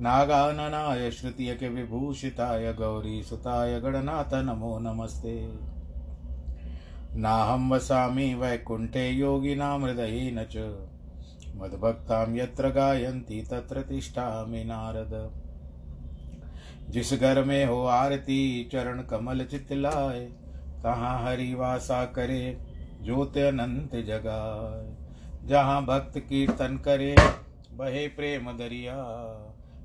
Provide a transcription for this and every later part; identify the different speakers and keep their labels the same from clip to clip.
Speaker 1: नागाननाय श्रुतियकविभूषिताय गौरीसुताय गणनाथ नमो नमस्ते। नाहं वसामि वैकुण्ठे योगिनां हृदयेन च। मद्भक्तां यत्र गायन्ति तत्र तिष्ठामि नारद। जिस घर में हो आरती, चरण कमल चितलाय, तहाँ हरि वासा करे, ज्योत अनंत जगाए जहाँ भक्त कीर्तन करे, बहे प्रेम दरिया।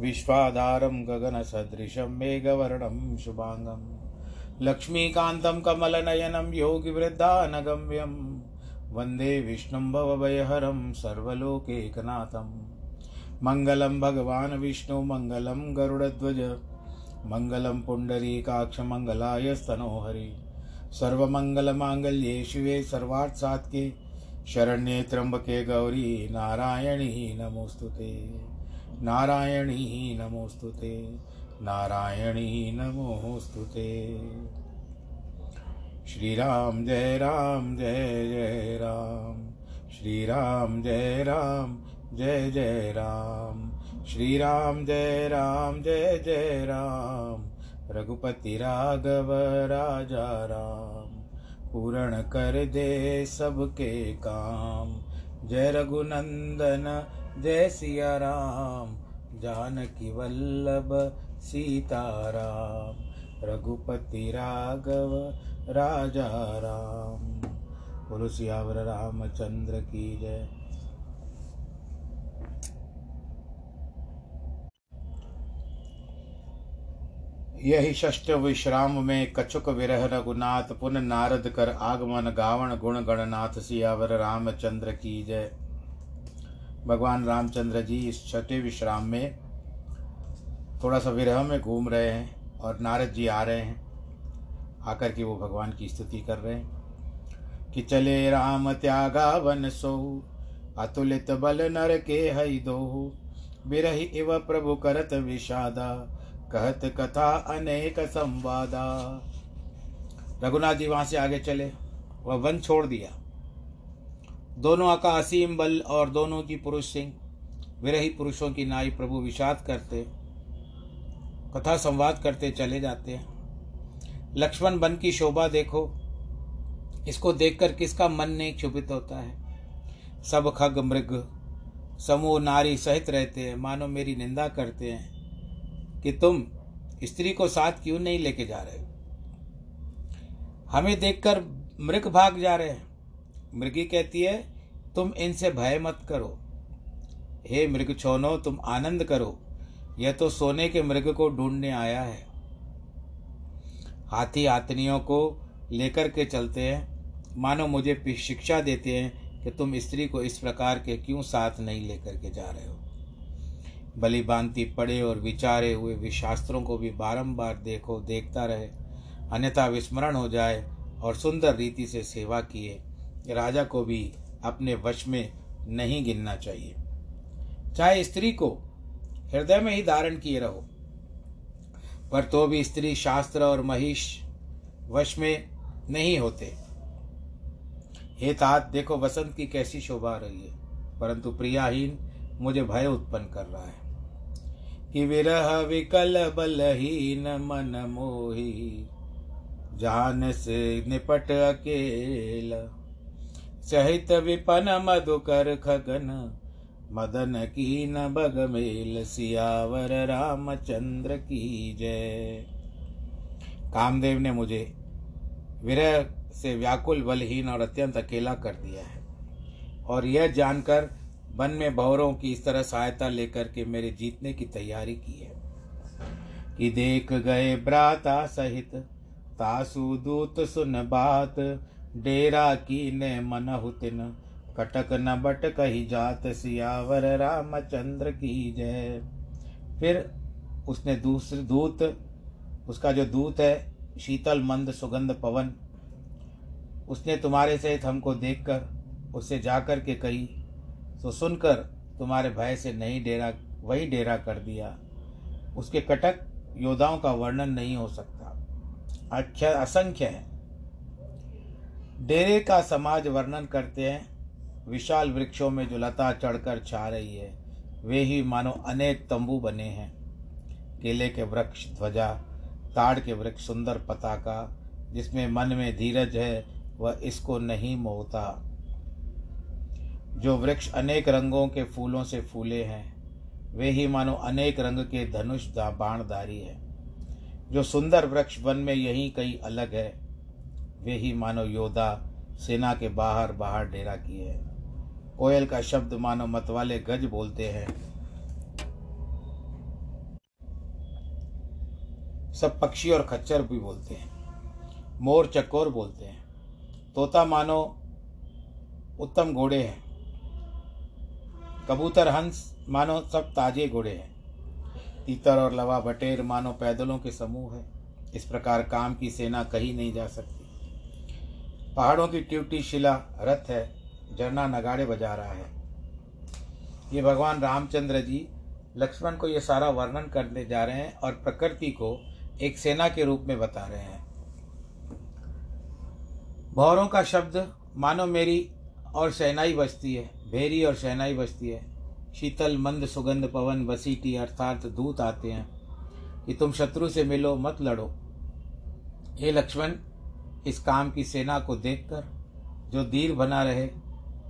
Speaker 1: विश्वाधारं गगनसदृशं मेघवर्णं शुभाङ्गं। लक्ष्मीकान्तं कमलनयनं योगिवृद्धानगम्यं। वंदे विष्णुं भवभयहरं सर्वलोकैकनाथं। मङ्गलं भगवान् विष्णु, मङ्गलं गरुडध्वज। मङ्गलं पुण्डरीकाक्षमङ्गलाय स्तनोहरि। सर्वमङ्गलमाङ्गल्ये शिवे सर्वार्थसात्के। शरण्ये त्र्यम्बके गौरी नारायणी नमोऽस्तु ते। नारायणी नमोऽस्तु नारायणी नमोऽस्तु ते। श्रीराम जय राम जय जय राम। श्रीराम जय राम जय जय राम। श्रीराम जय राम जय जय राम। रघुपति राघव राजा राम। पूर्ण कर दे सबके काम। जय रघुनंदन जय सिया राम जानकी वल्लभ सीताराम, रघुपति राघव राजा राम बोलो सियावर रामचंद्र की जय। यही षष्ठ विश्राम में कछुक विरह रघुनाथ पुन नारद कर आगमन गावण गुण गणनाथ सियावर रामचंद्र की जय। भगवान रामचंद्र जी इस छठे विश्राम में थोड़ा सा विरह में घूम रहे हैं और नारद जी आ रहे हैं, आकर के वो भगवान की स्तुति कर रहे हैं। कि चले राम त्यागा वन सो, अतुलित बल नर के हई दो। बिरही इव प्रभु करत विषादा, कहत कथा अनेक संवादा। रघुनाथ जी वहाँ से आगे चले, वह वन छोड़ दिया। दोनों का असीम बल और दोनों की पुरुष सिंह, विरही पुरुषों की नाई प्रभु विषाद करते, कथा संवाद करते चले जाते हैं। लक्ष्मण बन की शोभा देखो, इसको देखकर किसका मन नहीं क्षुभित होता है? सब खग मृग, समूह नारी सहित रहते हैं। मानो मेरी निंदा करते हैं कि तुम स्त्री को साथ क्यों नहीं लेके जा रहे हमें देखकर मृग भाग जा रहे हैं। मृगी कहती है, तुम इनसे भय मत करो। हे मृग छोनो, तुम आनंद करो। यह तो सोने के मृग को ढूँढने आया है। हाथी हाथनियों को लेकर के चलते हैं। मानो मुझे शिक्षा देते हैं कि तुम स्त्री को इस प्रकार के क्यों साथ नहीं लेकर के जा रहे हो? बलि बांति पड़े और विचारे हुए विशास्त्रों को भी बारंबार देखो, देखता रहे। अन्यथा विस्मरण हो जाए और सुंदर रीति से सेवा किए। राजा को भी अपने वश में नहीं गिनना चाहिए। चाहे स्त्री को हृदय में ही धारण किए रहो, पर तो भी स्त्री शास्त्र और महिष वश में नहीं होते। हे तात, देखो वसंत की कैसी शोभा रही है, परंतु प्रियाहीन मुझे भय उत्पन्न कर रहा है कि विरह विकल बलहीन मन मोही जान से निपट अकेला। सहित विपन मधुकर खगन, मदन की न बग मेल सियावर रामचंद्र की जय। कामदेव ने मुझे विरह से व्याकुल, बलहीन और अत्यंत अकेला कर दिया है। और यह जानकर वन में भौरों की इस तरह सहायता लेकर के मेरे जीतने की तैयारी की है कि देख गए ब्राता सहित, तासु दूत सुन बात डेरा की ने मन हुतिन। कटक न बट कही जात सियावर, रामचंद्र की जय। फिर उसने दूसरे दूत, उसका जो दूत है, शीतल मंद सुगंध पवन, उसने तुम्हारे सहित हमको देखकर, उससे जाकर के कही तो सुनकर तुम्हारे भय से नहीं डेरा, वही डेरा कर दिया। उसके कटक योद्धाओं का वर्णन नहीं हो सकता। अच्छा असंख्य है। डेरे का समाज वर्णन करते हैं। विशाल वृक्षों में जो लता चढ़कर छा रही है, वे ही मानो अनेक तंबू बने हैं। केले के वृक्ष, ध्वजा, ताड़ के वृक्ष, सुंदर पताका, जिसमें मन में धीरज है, वह इसको नहीं मोहता। जो वृक्ष अनेक रंगों के फूलों से फूले हैं, वे ही मानो अनेक रंग के धनुष बाणधारी है। जो सुंदर वृक्ष वन में यही कहीं अलग है वे ही मानो योद्धा सेना के बाहर बाहर डेरा किए है। कोयल का शब्द मानो मतवाले गज बोलते हैं। सब पक्षी और खच्चर भी बोलते हैं। मोर चकोर बोलते हैं। तोता मानो उत्तम घोड़े हैं। कबूतर, हंस मानो सब ताजे घोड़े हैं। तीतर और लवा बटेर मानो पैदलों के समूह है। इस प्रकार काम की सेना कहीं नहीं जा सकती। पहाड़ों की ट्यूटी शिला रथ है, झरना नगाड़े बजा रहा है। ये भगवान रामचंद्र जी लक्ष्मण को ये सारा वर्णन करने जा रहे हैं और प्रकृति को एक सेना के रूप में बता रहे हैं। भौरों का शब्द, मानो मेरी और शहनाई बजती है, भेरी और शहनाई बजती है। शीतल, मंद, सुगंध, पवन, बसीटी, अर्थात दूत आते हैं कि तुम शत्रु से मिलो, मत लड़ो। हे लक्ष्मण इस काम की सेना को देखकर, जो धीर बना रहे,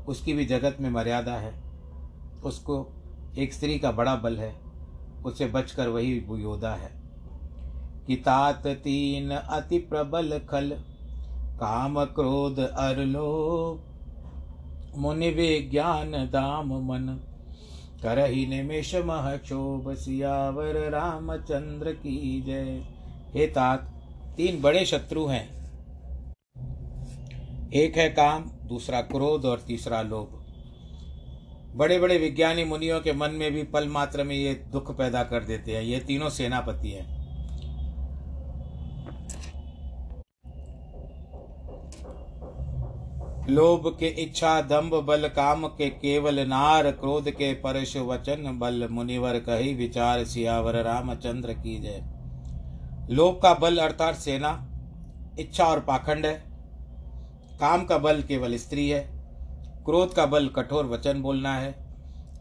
Speaker 1: उसकी भी जगत में मर्यादा है। उसको एक स्त्री का बड़ा बल है, उसे बचकर वही योद्धा है। कि तात तीन अति प्रबल खल, काम क्रोध अरलो मुनि वे ज्ञान दाम मन। करही निमिष मह क्षोभ, सियावर रामचंद्र की जय। हे तात, तीन बड़े शत्रु हैं। एक है काम, दूसरा क्रोध और तीसरा लोभ। बड़े बड़े विज्ञानी मुनियों के मन में भी पल मात्र में ये दुख पैदा कर देते हैं। ये तीनों सेनापति हैं। लोभ के इच्छा दंभ बल, काम के केवल नार, क्रोध के परश वचन, बल मुनिवर कही विचार, सियावर रामचंद्र की जय। लोभ का बल अर्थात सेना, इच्छा और पाखंड है। काम का बल केवल स्त्री है, क्रोध का बल कठोर वचन बोलना है।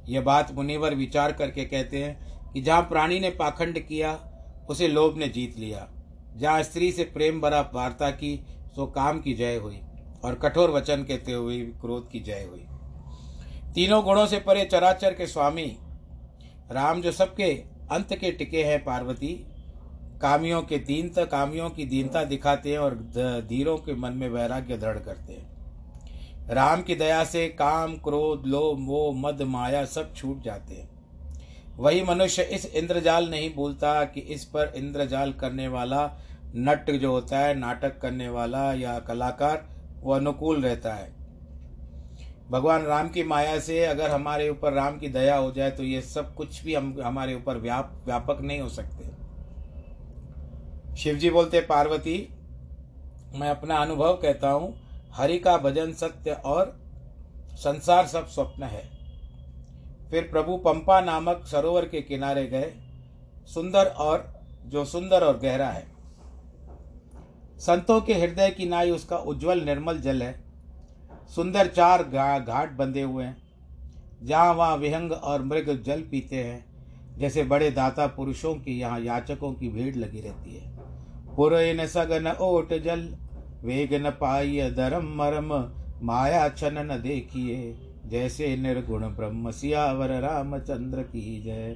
Speaker 1: यह बात मुनिवर विचार करके कहते हैं कि जहाँ प्राणी ने पाखंड किया, उसे लोभ ने जीत लिया। जहाँ स्त्री से प्रेम भरा वार्ता की, सो काम की जय हुई और कठोर वचन कहते हुए क्रोध की जय हुई। तीनों गुणों से परे चराचर के स्वामी, राम जो सबके अंत के टिके हैं, पार्वती कामियों के दीनता, कामियों की दीनता दिखाते हैं और धीरों के मन में वैराग्य दृढ़ करते हैं। राम की दया से काम, क्रोध, लोभ, मोह, मद, माया सब छूट जाते हैं। वही मनुष्य इस इंद्रजाल नहीं भूलता कि इस पर इंद्रजाल करने वाला, नट जो होता है, नाटक करने वाला या कलाकार, वो अनुकूल रहता है। भगवान राम की माया से अगर हमारे ऊपर राम की दया हो जाए तो ये सब कुछ भी हम, हमारे ऊपर व्याप, व्यापक नहीं हो सकते। शिव जी बोलते, पार्वती, मैं अपना अनुभव कहता हूँ। हरि का भजन सत्य और संसार सब स्वप्न है। फिर प्रभु पंपा नामक सरोवर के किनारे गए। सुंदर और, जो सुंदर और गहरा है। संतों के हृदय की नाई उसका उज्जवल निर्मल जल है। सुंदर चार घाट बंधे हुए हैं। जहाँ वहाँ विहंग और मृग जल पीते हैं। जैसे बड़े दाता पुरुषों की यहाँ याचकों की भीड़ लगी रहती है। पुरन सगन ओट जल, वेग न पाइय धर्म मरम, माया छन न देखिए। जैसे निर्गुण ब्रह्म सियावर रामचंद्र की जय।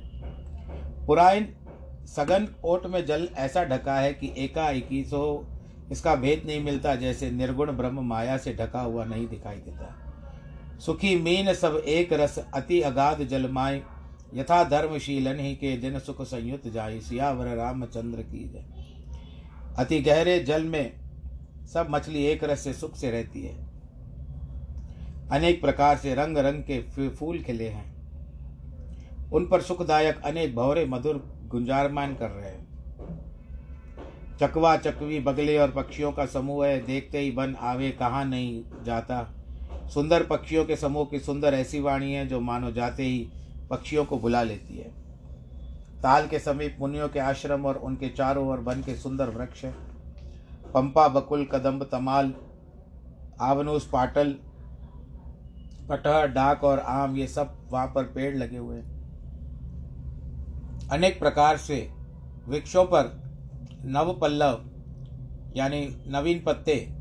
Speaker 1: पुराइन सघन ओट में जल ऐसा ढका है कि एकाएकी सो इसका भेद नहीं मिलता, जैसे निर्गुण ब्रह्म माया से ढका हुआ नहीं दिखाई देता। सुखी मीन सब एक रस, अति अगाध जल माय यथा धर्मशीलन ही के दिन सुख संयुक्त जाय सियावर रामचंद्र की जय। अति गहरे जल में सब मछली एक रस से सुख से रहती है। अनेक प्रकार से रंग रंग के फूल खिले हैं। उन पर सुखदायक अनेक भौरे मधुर गुंजारमान कर रहे हैं। चकवा चकवी बगले और पक्षियों का समूह है, देखते ही बन आवे कहाँ नहीं जाता। सुंदर पक्षियों के समूह की सुंदर ऐसी वाणी है जो मानो जाते ही पक्षियों को बुला लेती है। ताल के समीप मुनियों के आश्रम और उनके चारों ओर बन के सुंदर वृक्ष है। पंपा, बकुल, कदम्ब, तमाल, आवनूस, पाटल कटहर डाक और आम, ये सब वहाँ पर पेड़ लगे हुए हैं। अनेक प्रकार से वृक्षों पर नव पल्लव यानी नवीन पत्ते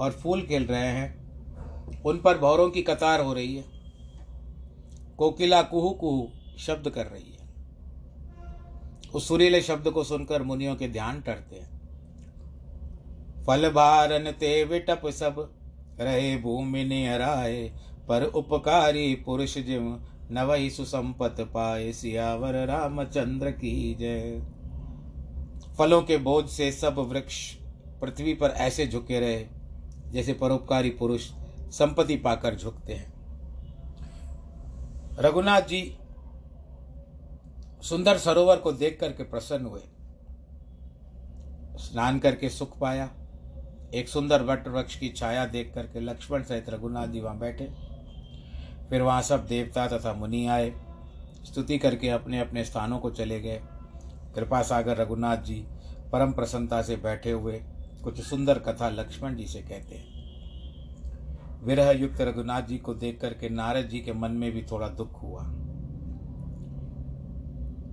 Speaker 1: और फूल खेल रहे हैं। उन पर भौरों की कतार हो रही है। कोकिला कुहू कुहू शब्द कर रही है। उस सुरीले शब्द को सुनकर मुनियों के ध्यान टरते हैं। फल भारन ते विटप सब, रहे भूमि ने निहराए, पर उपकारी पुरुष जिम नवई सुसंपत पाए, सियावर रामचंद्र की जय। फलों के बोझ से सब वृक्ष पृथ्वी पर ऐसे झुके रहे, जैसे परोपकारी पुरुष संपत्ति पाकर झुकते हैं। रघुनाथ जी सुंदर सरोवर को देख करके प्रसन्न हुए। स्नान करके सुख पाया। एक सुंदर वट वृक्ष की छाया देख करके लक्ष्मण सहित रघुनाथ जी वहाँ बैठे। फिर वहाँ सब देवता तथा मुनि आए। स्तुति करके अपने अपने स्थानों को चले गए। कृपा सागर रघुनाथ जी परम प्रसन्नता से बैठे हुए कुछ सुंदर कथा लक्ष्मण जी से कहते हैं। विरह युक्त रघुनाथ जी को देख करके नारद जी के मन में भी थोड़ा दुख हुआ।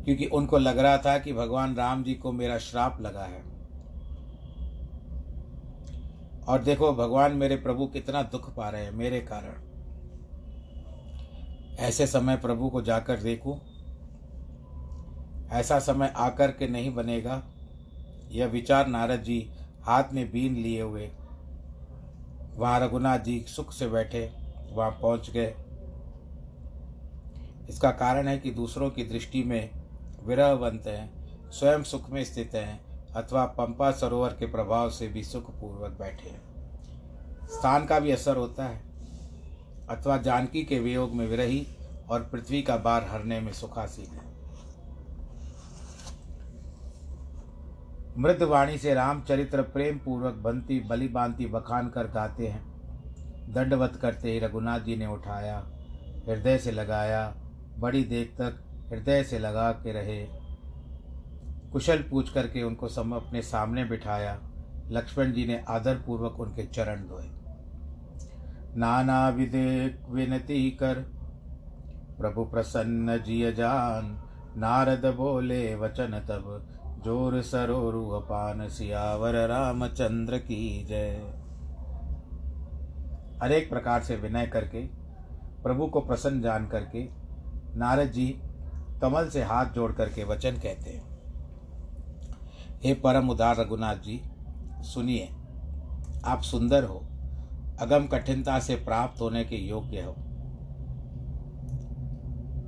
Speaker 1: क्योंकि उनको लग रहा था कि भगवान राम जी को मेरा श्राप लगा है। और देखो, भगवान मेरे प्रभु कितना दुख पा रहे हैं मेरे कारण। ऐसे समय प्रभु को जाकर देखूँ, ऐसा समय आकर के नहीं बनेगा। यह विचार नारद जी हाथ में बीन लिए हुए वहाँ रघुनाथ जी सुख से बैठे, वहाँ पहुँच गए। इसका कारण है कि दूसरों की दृष्टि में विरहवंत हैं, स्वयं सुख में स्थित हैं, अथवा पंपा सरोवर के प्रभाव से भी सुखपूर्वक बैठे हैं। स्थान का भी असर होता है, अथवा जानकी के वियोग में विरही और पृथ्वी का बार हरने में सुखासीन है। मृद वाणी से रामचरित्र प्रेम पूर्वक बनती बलि बांति बखान कर गाते हैं। दंडवत करते ही रघुनाथ जी ने उठाया, हृदय से लगाया, बड़ी देर तक हृदय से लगा के रहे। कुशल पूछ करके उनको सम, अपने सामने बिठाया। लक्ष्मण जी ने आदर पूर्वक उनके चरण धोए। नाना विदे विनती कर, प्रभु प्रसन्न जिय जान, नारद बोले वचन तब। ज़ोर सरो पान सियावर रामचंद्र की जय। अनेक प्रकार से विनय करके, प्रभु को प्रसन्न जान करके, नारद जी कमल से हाथ जोड़ करके वचन कहते हैं। हे परम उदार रघुनाथ जी, सुनिए, आप सुंदर हो, अगम कठिनता से प्राप्त होने के योग्य हो।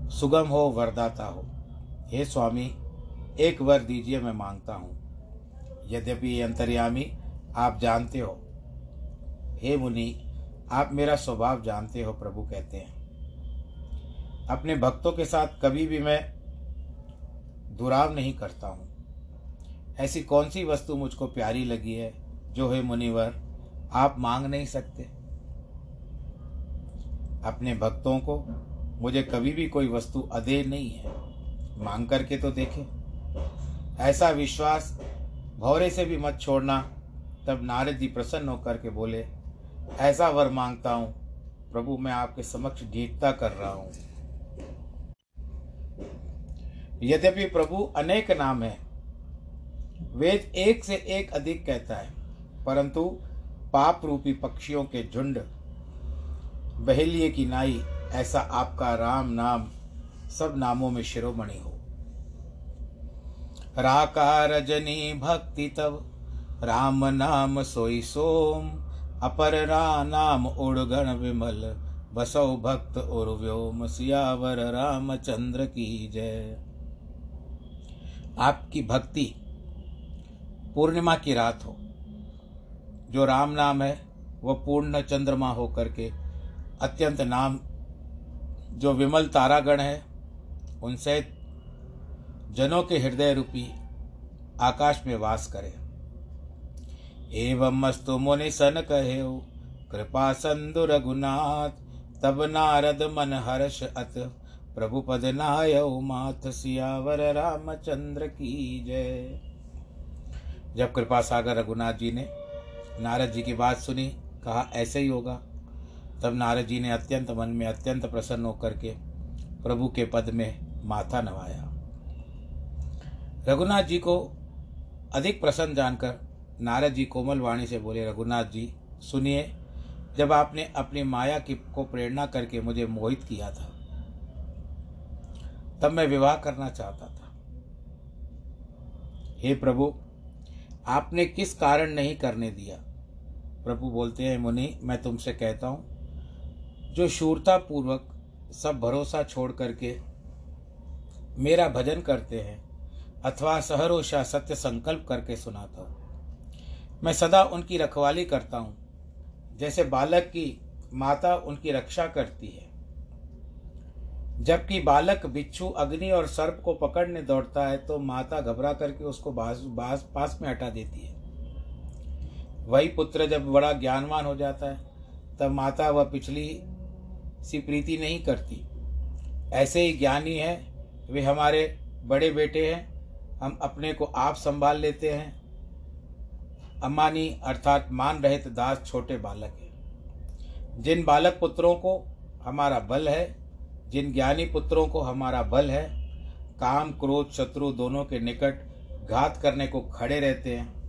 Speaker 1: सुगम हो, वरदाता हो। हे स्वामी एक वर दीजिए, मैं माँगता हूँ। यद्यपि ये अंतर्यामी, आप जानते हो। हे मुनि, आप मेरा स्वभाव जानते हो, प्रभु कहते हैं। अपने भक्तों के साथ कभी भी मैं दुराव नहीं करता हूँ। ऐसी कौन सी वस्तु मुझको प्यारी लगी है, जो है मुनिवर, आप मांग नहीं सकते? अपने भक्तों को मुझे कभी भी कोई वस्तु अधे नहीं है। मांग करके तो देखें। ऐसा विश्वास भौरे से भी मत छोड़ना। तब नारद जी प्रसन्न होकर के बोले, ऐसा वर माँगता हूँ, प्रभु मैं आपके समक्ष जीतता कर रहा हूँ। यद्यपि प्रभु अनेक नाम है, वेद एक से एक अधिक कहता है, परंतु पाप रूपी पक्षियों के झुंड, बहेलिए की नाई, ऐसा आपका राम नाम सब नामों में शिरोमणि हो। राका रजनी भक्ति तब राम नाम सोई सोम, अपर रा नाम उड़गण विमल। बसौ भक्त और व्योम, सियावर रामचंद्र की जय। आपकी भक्ति पूर्णिमा की रात हो। जो राम नाम है वह पूर्ण चंद्रमा हो करके अत्यंत नाम, जो विमल तारागण है, उनसे जनों के हृदय रूपी आकाश में वास करे। एवं मस्तु मुनि सन कहे कृपा संधु रघुनाथ, तब नारद मन हर्ष अत। प्रभु पद नाय माथ सियावर रामचंद्र की जय। जब कृपा सागर रघुनाथ जी ने नारद जी की बात सुनी, कहा, ऐसे ही होगा। तब नारद जी ने अत्यंत मन में अत्यंत प्रसन्न होकर के प्रभु के पद में माथा नवाया। रघुनाथ जी को अधिक प्रसन्न जानकर नारद जी कोमल वाणी से बोले, रघुनाथ जी, सुनिए, जब आपने अपनी माया की को प्रेरणा करके मुझे मोहित किया था, तब मैं विवाह करना चाहता था। हे प्रभु, आपने किस कारण नहीं करने दिया? प्रभु बोलते हैं, मुनि, मैं तुमसे कहता हूँ, जो शूरता पूर्वक सब भरोसा छोड़ करके मेरा भजन करते हैं अथवा सहरोषा सत्य संकल्प करके सुनाता हूँ। मैं सदा उनकी रखवाली करता हूँ। जैसे बालक की माता उनकी रक्षा करती है। जबकि बालक बिच्छू अग्नि और सर्प को पकड़ने दौड़ता है तो माता घबरा करके उसको बास, बास पास में हटा देती है। वही पुत्र जब बड़ा ज्ञानवान हो जाता है तब माता वह पिछली सी प्रीति नहीं करती। ऐसे ही ज्ञानी है वे हमारे बड़े बेटे हैं हम अपने को आप संभाल लेते हैं। अमानी अर्थात मान रहित दास छोटे बालक है। जिन बालक पुत्रों को हमारा बल है, जिन ज्ञानी पुत्रों को हमारा बल है, काम, क्रोध, शत्रु दोनों के निकट घात करने को खड़े रहते हैं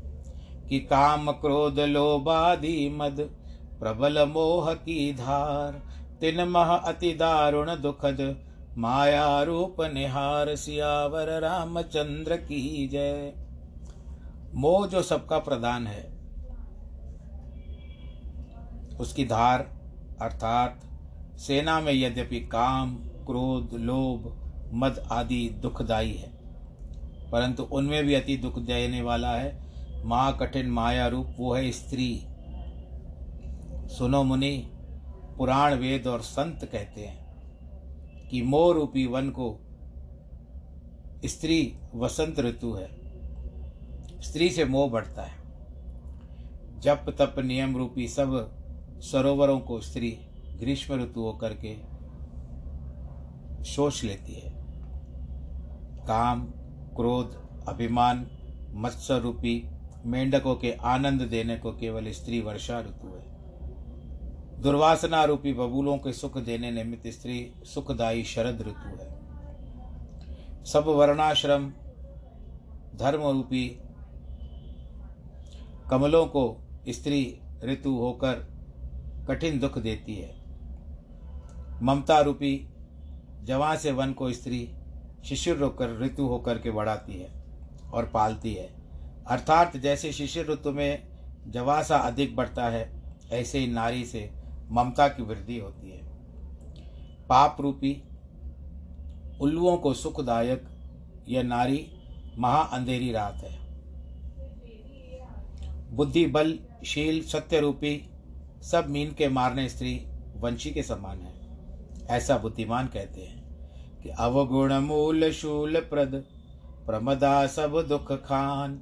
Speaker 1: कि काम, क्रोध लोबादि मद, प्रबल मोह की धार, तिन मह अति दारुण दुखद माया रूप निहार सियावर रामचंद्र की जय। मोह जो सबका प्रधान है, उसकी धार, अर्थात सेना में यद्यपि काम, क्रोध, लोभ, मद आदि दुखदायी है, परंतु उनमें भी अति दुख देने वाला है माँ कठिन माया रूप वो है स्त्री। सुनो मुनि, पुराण वेद और संत कहते हैं। कि मोह रूपी वन को स्त्री वसंत ऋतु है। स्त्री से मोह बढ़ता है। जप, तप, नियम रूपी सब सरोवरों को स्त्री ग्रीष्म ऋतु होकर के शोष लेती है। काम, क्रोध, अभिमान, मत्स्य रूपी मेंढकों के आनंद देने को केवल स्त्री वर्षा ऋतु है। दुर्वासना रूपी बबूलों के सुख देने निमित्त स्त्री सुखदायी शरद ऋतु है। सब वर्णाश्रम, धर्म रूपी कमलों को स्त्री ऋतु होकर कठिन दुख देती है। ममता रूपी जवां से वन को स्त्री शिशिर होकर ऋतु होकर के बढ़ाती है और पालती है। अर्थात जैसे शिशिर ऋतु में जवासा अधिक बढ़ता है, ऐसे ही नारी से ममता की वृद्धि होती है। पाप रूपी, उल्लुओं को सुखदायक यह नारी महा अंधेरी रात है। बुद्धि बल शील, सत्य रूपी, सब मीन के मारने स्त्री वंशी के समान है। ऐसा बुद्धिमान कहते हैं कि अवगुण मूल शूल प्रद, प्रमदा सब दुख खान,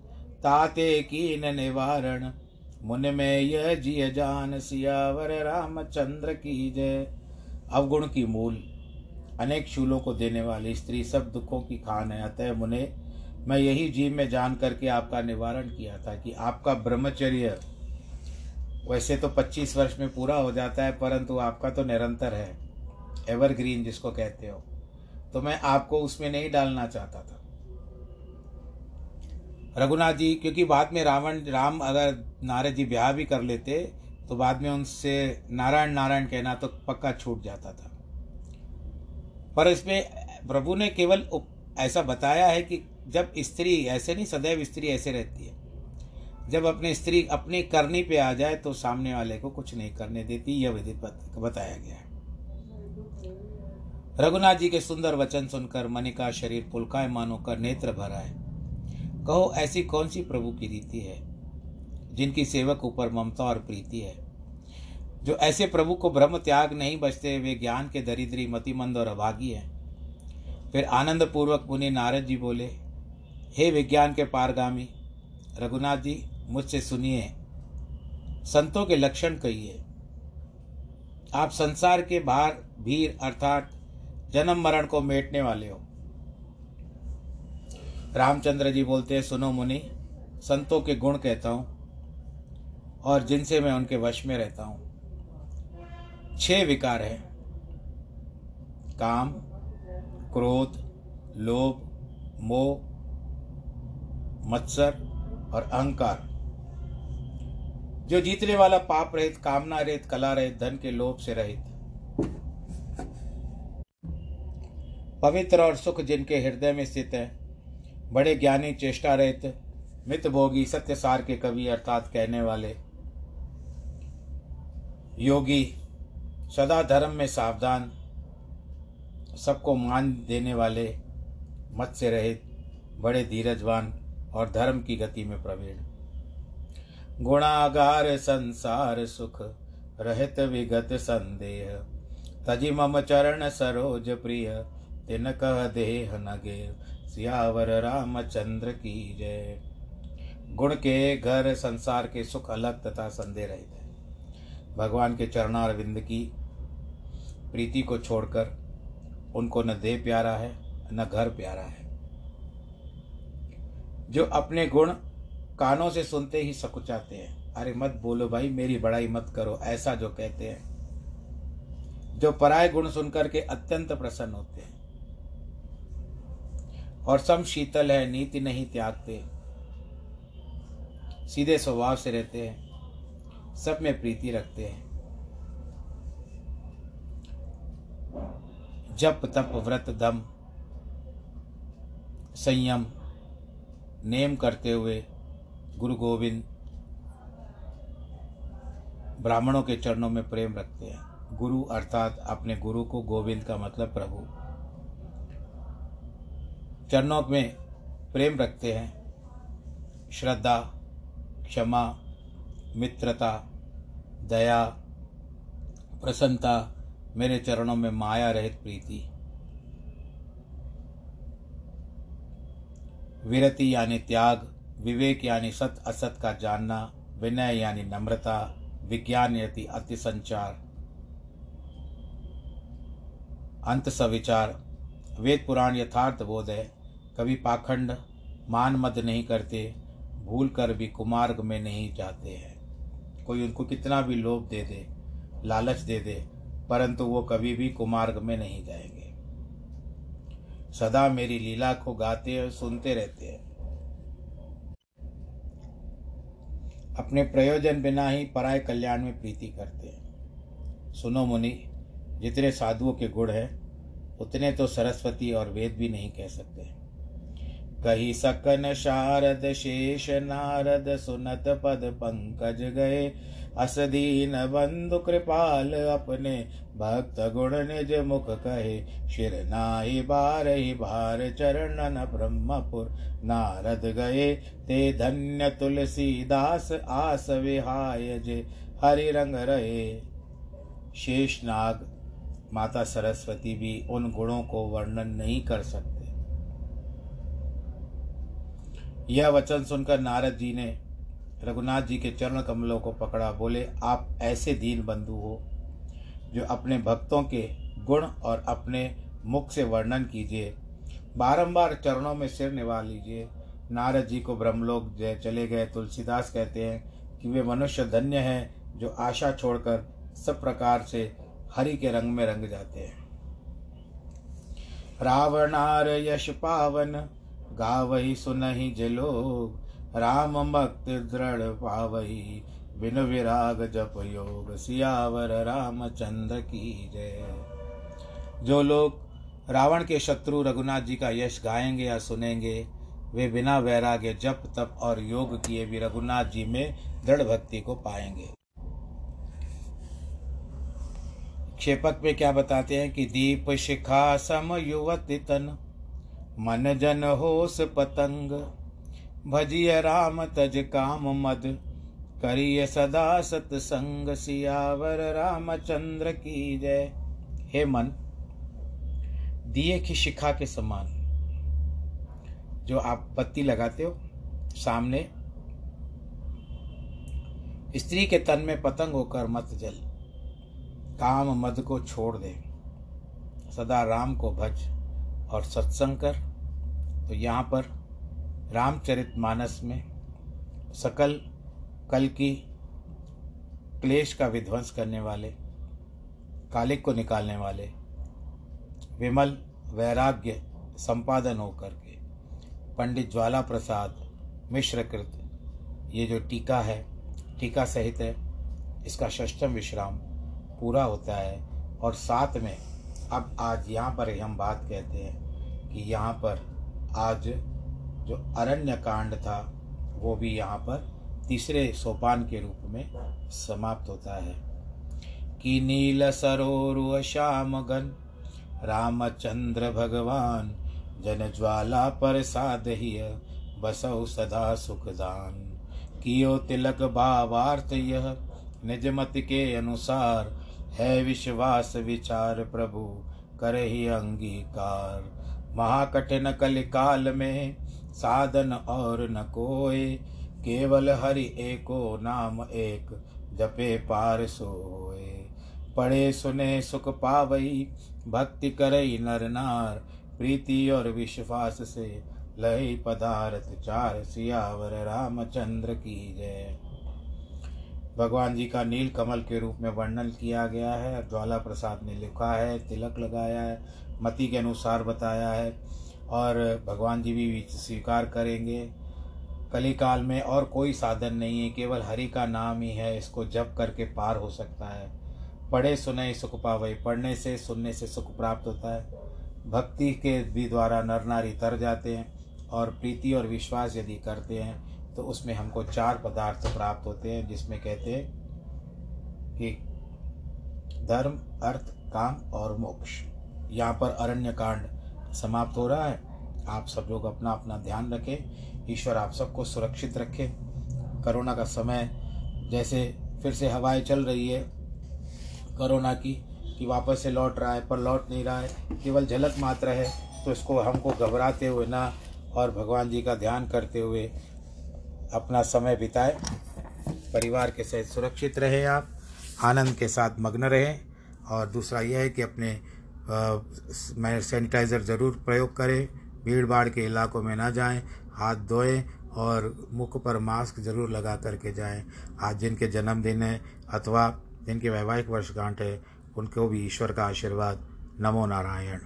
Speaker 1: ताते कीन निवारण मुन में यह जिय जान सियावर रामचंद्र की जय। अवगुण की मूल, अनेक शूलों को देने वाली स्त्री सब दुखों की खान है। अतः मुने, मैं यही जीव में जान करके आपका निवारण किया था कि आपका ब्रह्मचर्य वैसे तो 25 वर्ष में पूरा हो जाता है, परंतु आपका तो निरंतर है। एवरग्रीन जिसको कहते हो। तो मैं आपको उसमें नहीं डालना चाहता था। रघुनाथ जी, क्योंकि बाद में रावण, राम अगर नारद जी ब्याह भी कर लेते तो बाद में उनसे नारायण नारायण कहना तो पक्का छूट जाता था। पर इसमें प्रभु ने केवल ऐसा बताया है कि जब स्त्री, ऐसे नहीं, सदैव स्त्री ऐसे रहती है। जब अपने स्त्री अपनी करनी पे आ जाए तो सामने वाले को कुछ नहीं करने देती, यह विधि बताया गया है। रघुनाथ जी के सुंदर वचन सुनकर मनिका शरीर पुलकाय मानो कर नेत्र भरा है कहो, ऐसी कौन सी प्रभु की रीति है, जिनकी सेवक ऊपर ममता और प्रीति है? जो ऐसे प्रभु को ब्रह्म त्याग नहीं बचते, वे ज्ञान के दरिद्री, मतिमंद और अभागी हैं। फिर आनंद पूर्वक मुनि नारद जी बोले, हे विज्ञान के पारगामी, रघुनाथ जी, मुझसे सुनिए। संतों के लक्षण कहिए आप संसार के बाहर भीड़ अर्थात जन्म मरण को मेटने वाले हो। रामचंद्र जी बोलते हैं, सुनो मुनि, संतों के गुण कहता हूँ और जिनसे मैं उनके वश में रहता हूँ। छह विकार हैं। काम, क्रोध, लोभ, मोह, मत्सर और अहंकार। जो जीतने वाला पाप रहित, कामना रहित, कला रहित, धन के लोभ से रहित। पवित्र और सुख जिनके हृदय में स्थित है बड़े ज्ञानी चेष्टा रहित मित भोगी सत्य सार के कवि अर्थात कहने वाले योगी सदा धर्म में सावधान, सबको मान देने वाले मत से रहित, बड़े धीरजवान और धर्म की गति में प्रवीण। गुणागार संसार सुख, रहत विगत संदेह। तजी मम चरण सरोज प्रिय तिन कह देह नगे सियावर रामचंद्र की जय। गुण के घर संसार के सुख अलग तथा संदेह रहित है। भगवान के चरणार विंद की प्रीति को छोड़कर उनको न देह प्यारा है, न घर प्यारा है। जो अपने गुण कानों से सुनते ही सकुचाते हैं। अरे मत बोलो भाई, मेरी बड़ाई मत करो, ऐसा जो कहते हैं। जो पराय गुण सुनकर के अत्यंत प्रसन्न होते हैं। और सम शीतल है, नीति नहीं त्यागते। सीधे स्वभाव से रहते हैं, सब में प्रीति रखते हैं। जप, तप, व्रत, दम, संयम, नेम करते हुए गुरु गोविंद ब्राह्मणों के चरणों में प्रेम रखते हैं। गुरु अर्थात अपने गुरु को गोविंद का मतलब प्रभु। चरणों में प्रेम रखते हैं। श्रद्धा, क्षमा, मित्रता, दया, प्रसन्नता मेरे चरणों में माया रहित प्रीति। विरति यानी त्याग, विवेक यानी सत असत का जानना, विनय यानी नम्रता, विज्ञान यानी अति संचार। अंत सविचार, वेद पुराण यथार्थ बोध है। कभी पाखंड मान मद नहीं करते भूल कर भी कुमार्ग में नहीं जाते हैं। कोई उनको कितना भी लोभ दे दे, लालच दे दे, परंतु वो कभी भी कुमार्ग में नहीं जाएँगे। सदा मेरी लीला को गाते और सुनते रहते हैं। अपने प्रयोजन बिना ही पराय कल्याण में प्रीति करते हैं। सुनो मुनि, जितने साधुओं के गुण हैं, उतने तो सरस्वती और वेद भी नहीं कह सकते। कही सकन शारद शेष नारद सुनत पद पंकज गए। असदीन बंधु कृपाल अपने भक्त गुण निज मुख कहे। शिर नाहि बार ही भार चरणन ब्रह्मपुर नारद गए। ते धन्य तुलसी दास आस विहाय जे हरि रंग रहे। शेष नाग माता सरस्वती भी उन गुणों को वर्णन नहीं कर सकते। यह वचन सुनकर नारद जी ने रघुनाथ जी के चरण कमलों को पकड़ा, बोले, आप ऐसे दीन बंधु हो जो अपने भक्तों के गुण और अपने मुख से वर्णन कीजिए। बारंबार चरणों में सिर निभा लीजिए। नारद जी को ब्रह्मलोक जय चले गए। तुलसीदास कहते हैं कि वे मनुष्य धन्य हैं जो आशा छोड़कर सब प्रकार से हरि के रंग में रंग जाते हैं। रावणार यश पावन गावही सुनहि जिलो, राम भक्त दृढ़ पावही, बिन विराग जप योग, सियावर रामचंद्र की जय। जो लोग रावण के शत्रु रघुनाथ जी का यश गाएँगे या सुनेंगे, वे बिना वैराग्य जप, तप और योग किए भी रघुनाथ जी में दृढ़ भक्ति को पाएँगे। क्षेपक में क्या बताते हैं कि दीप शिखा सम युवति तन मन जन होस पतंग, भजिय राम तज काम मद, करिय सदा सतसंग सियावर रामचंद्र की जय। हे मन, दिए की शिखा के समान, जो आप बत्ती लगाते हो, सामने, स्त्री के तन में पतंग होकर मत जल, काम मद को छोड़ दे, सदा राम को भज और सत्संग कर। तो यहाँ पर रामचरित मानस में सकल कल की क्लेश का विध्वंस करने वाले, कालिक को निकालने वाले विमल वैराग्य संपादन होकर के पंडित ज्वाला प्रसाद मिश्रकृत, ये जो टीका है, टीका सहित है, इसका षष्टम विश्राम पूरा होता है। और साथ में अब आज यहाँ पर हम बात कहते हैं कि यहाँ पर आज जो अरण्य कांड था, वो भी यहाँ पर तीसरे सोपान के रूप में समाप्त होता है। कि नील सरोरु श्याम गन रामचंद्र भगवान, जन ज्वाला पर साधय बसौ सदा सुखदान। कियो तिलक भावार्थ यह, निज मत के अनुसार, है विश्वास विचार प्रभु कर ही अंगीकार। महाकठिन कल काल में साधन और न कोय केवल हरि एको नाम एक जपे पार सोए। पढ़े सुने सुख पावई, भक्ति करई नर नार, प्रीति और विश्वास से लय पदार्थ चार सियावर रामचंद्र की जय। भगवान जी का नील कमल के रूप में वर्णन किया गया है, ज्वाला प्रसाद ने लिखा है, तिलक लगाया है मति के अनुसार बताया है और भगवान जी भी स्वीकार करेंगे। कली काल में और कोई साधन नहीं है, केवल हरि का नाम ही है, इसको जप करके पार हो सकता है। पढ़े सुने सुख पावे, पढ़ने से सुनने से सुख प्राप्त होता है। भक्ति के भी द्वारा नर नारी तर जाते हैं और प्रीति और विश्वास यदि करते हैं तो उसमें हमको चार पदार्थ प्राप्त होते हैं, जिसमें कहते हैं कि धर्म, अर्थ, काम और मोक्ष। यहाँ पर अरण्य कांड समाप्त हो रहा है। आप सब लोग अपना अपना ध्यान रखें। ईश्वर आप सबको सुरक्षित रखे। कोरोना का समय जैसे फिर से हवाएँ चल रही है। कोरोना की, कि वापस से लौट रहा है पर लौट नहीं रहा है। केवल झलक मात्र है तो इसको हमको घबराते हुए ना और भगवान जी का ध्यान करते हुए अपना समय बिताए। परिवार के साथ सुरक्षित रहें आप, आनंद के साथ मग्न रहें। और दूसरा यह है कि अपने सैनिटाइज़र ज़रूर प्रयोग करें भीड़ भाड़ के इलाकों में ना जाएँ, हाथ धोएँ और मुख पर मास्क ज़रूर लगा करके जाएँ। आज जिनके जन्मदिन है अथवा जिनके वैवाहिक वर्षगांठ है, उनको भी ईश्वर का आशीर्वाद। नमो नारायण।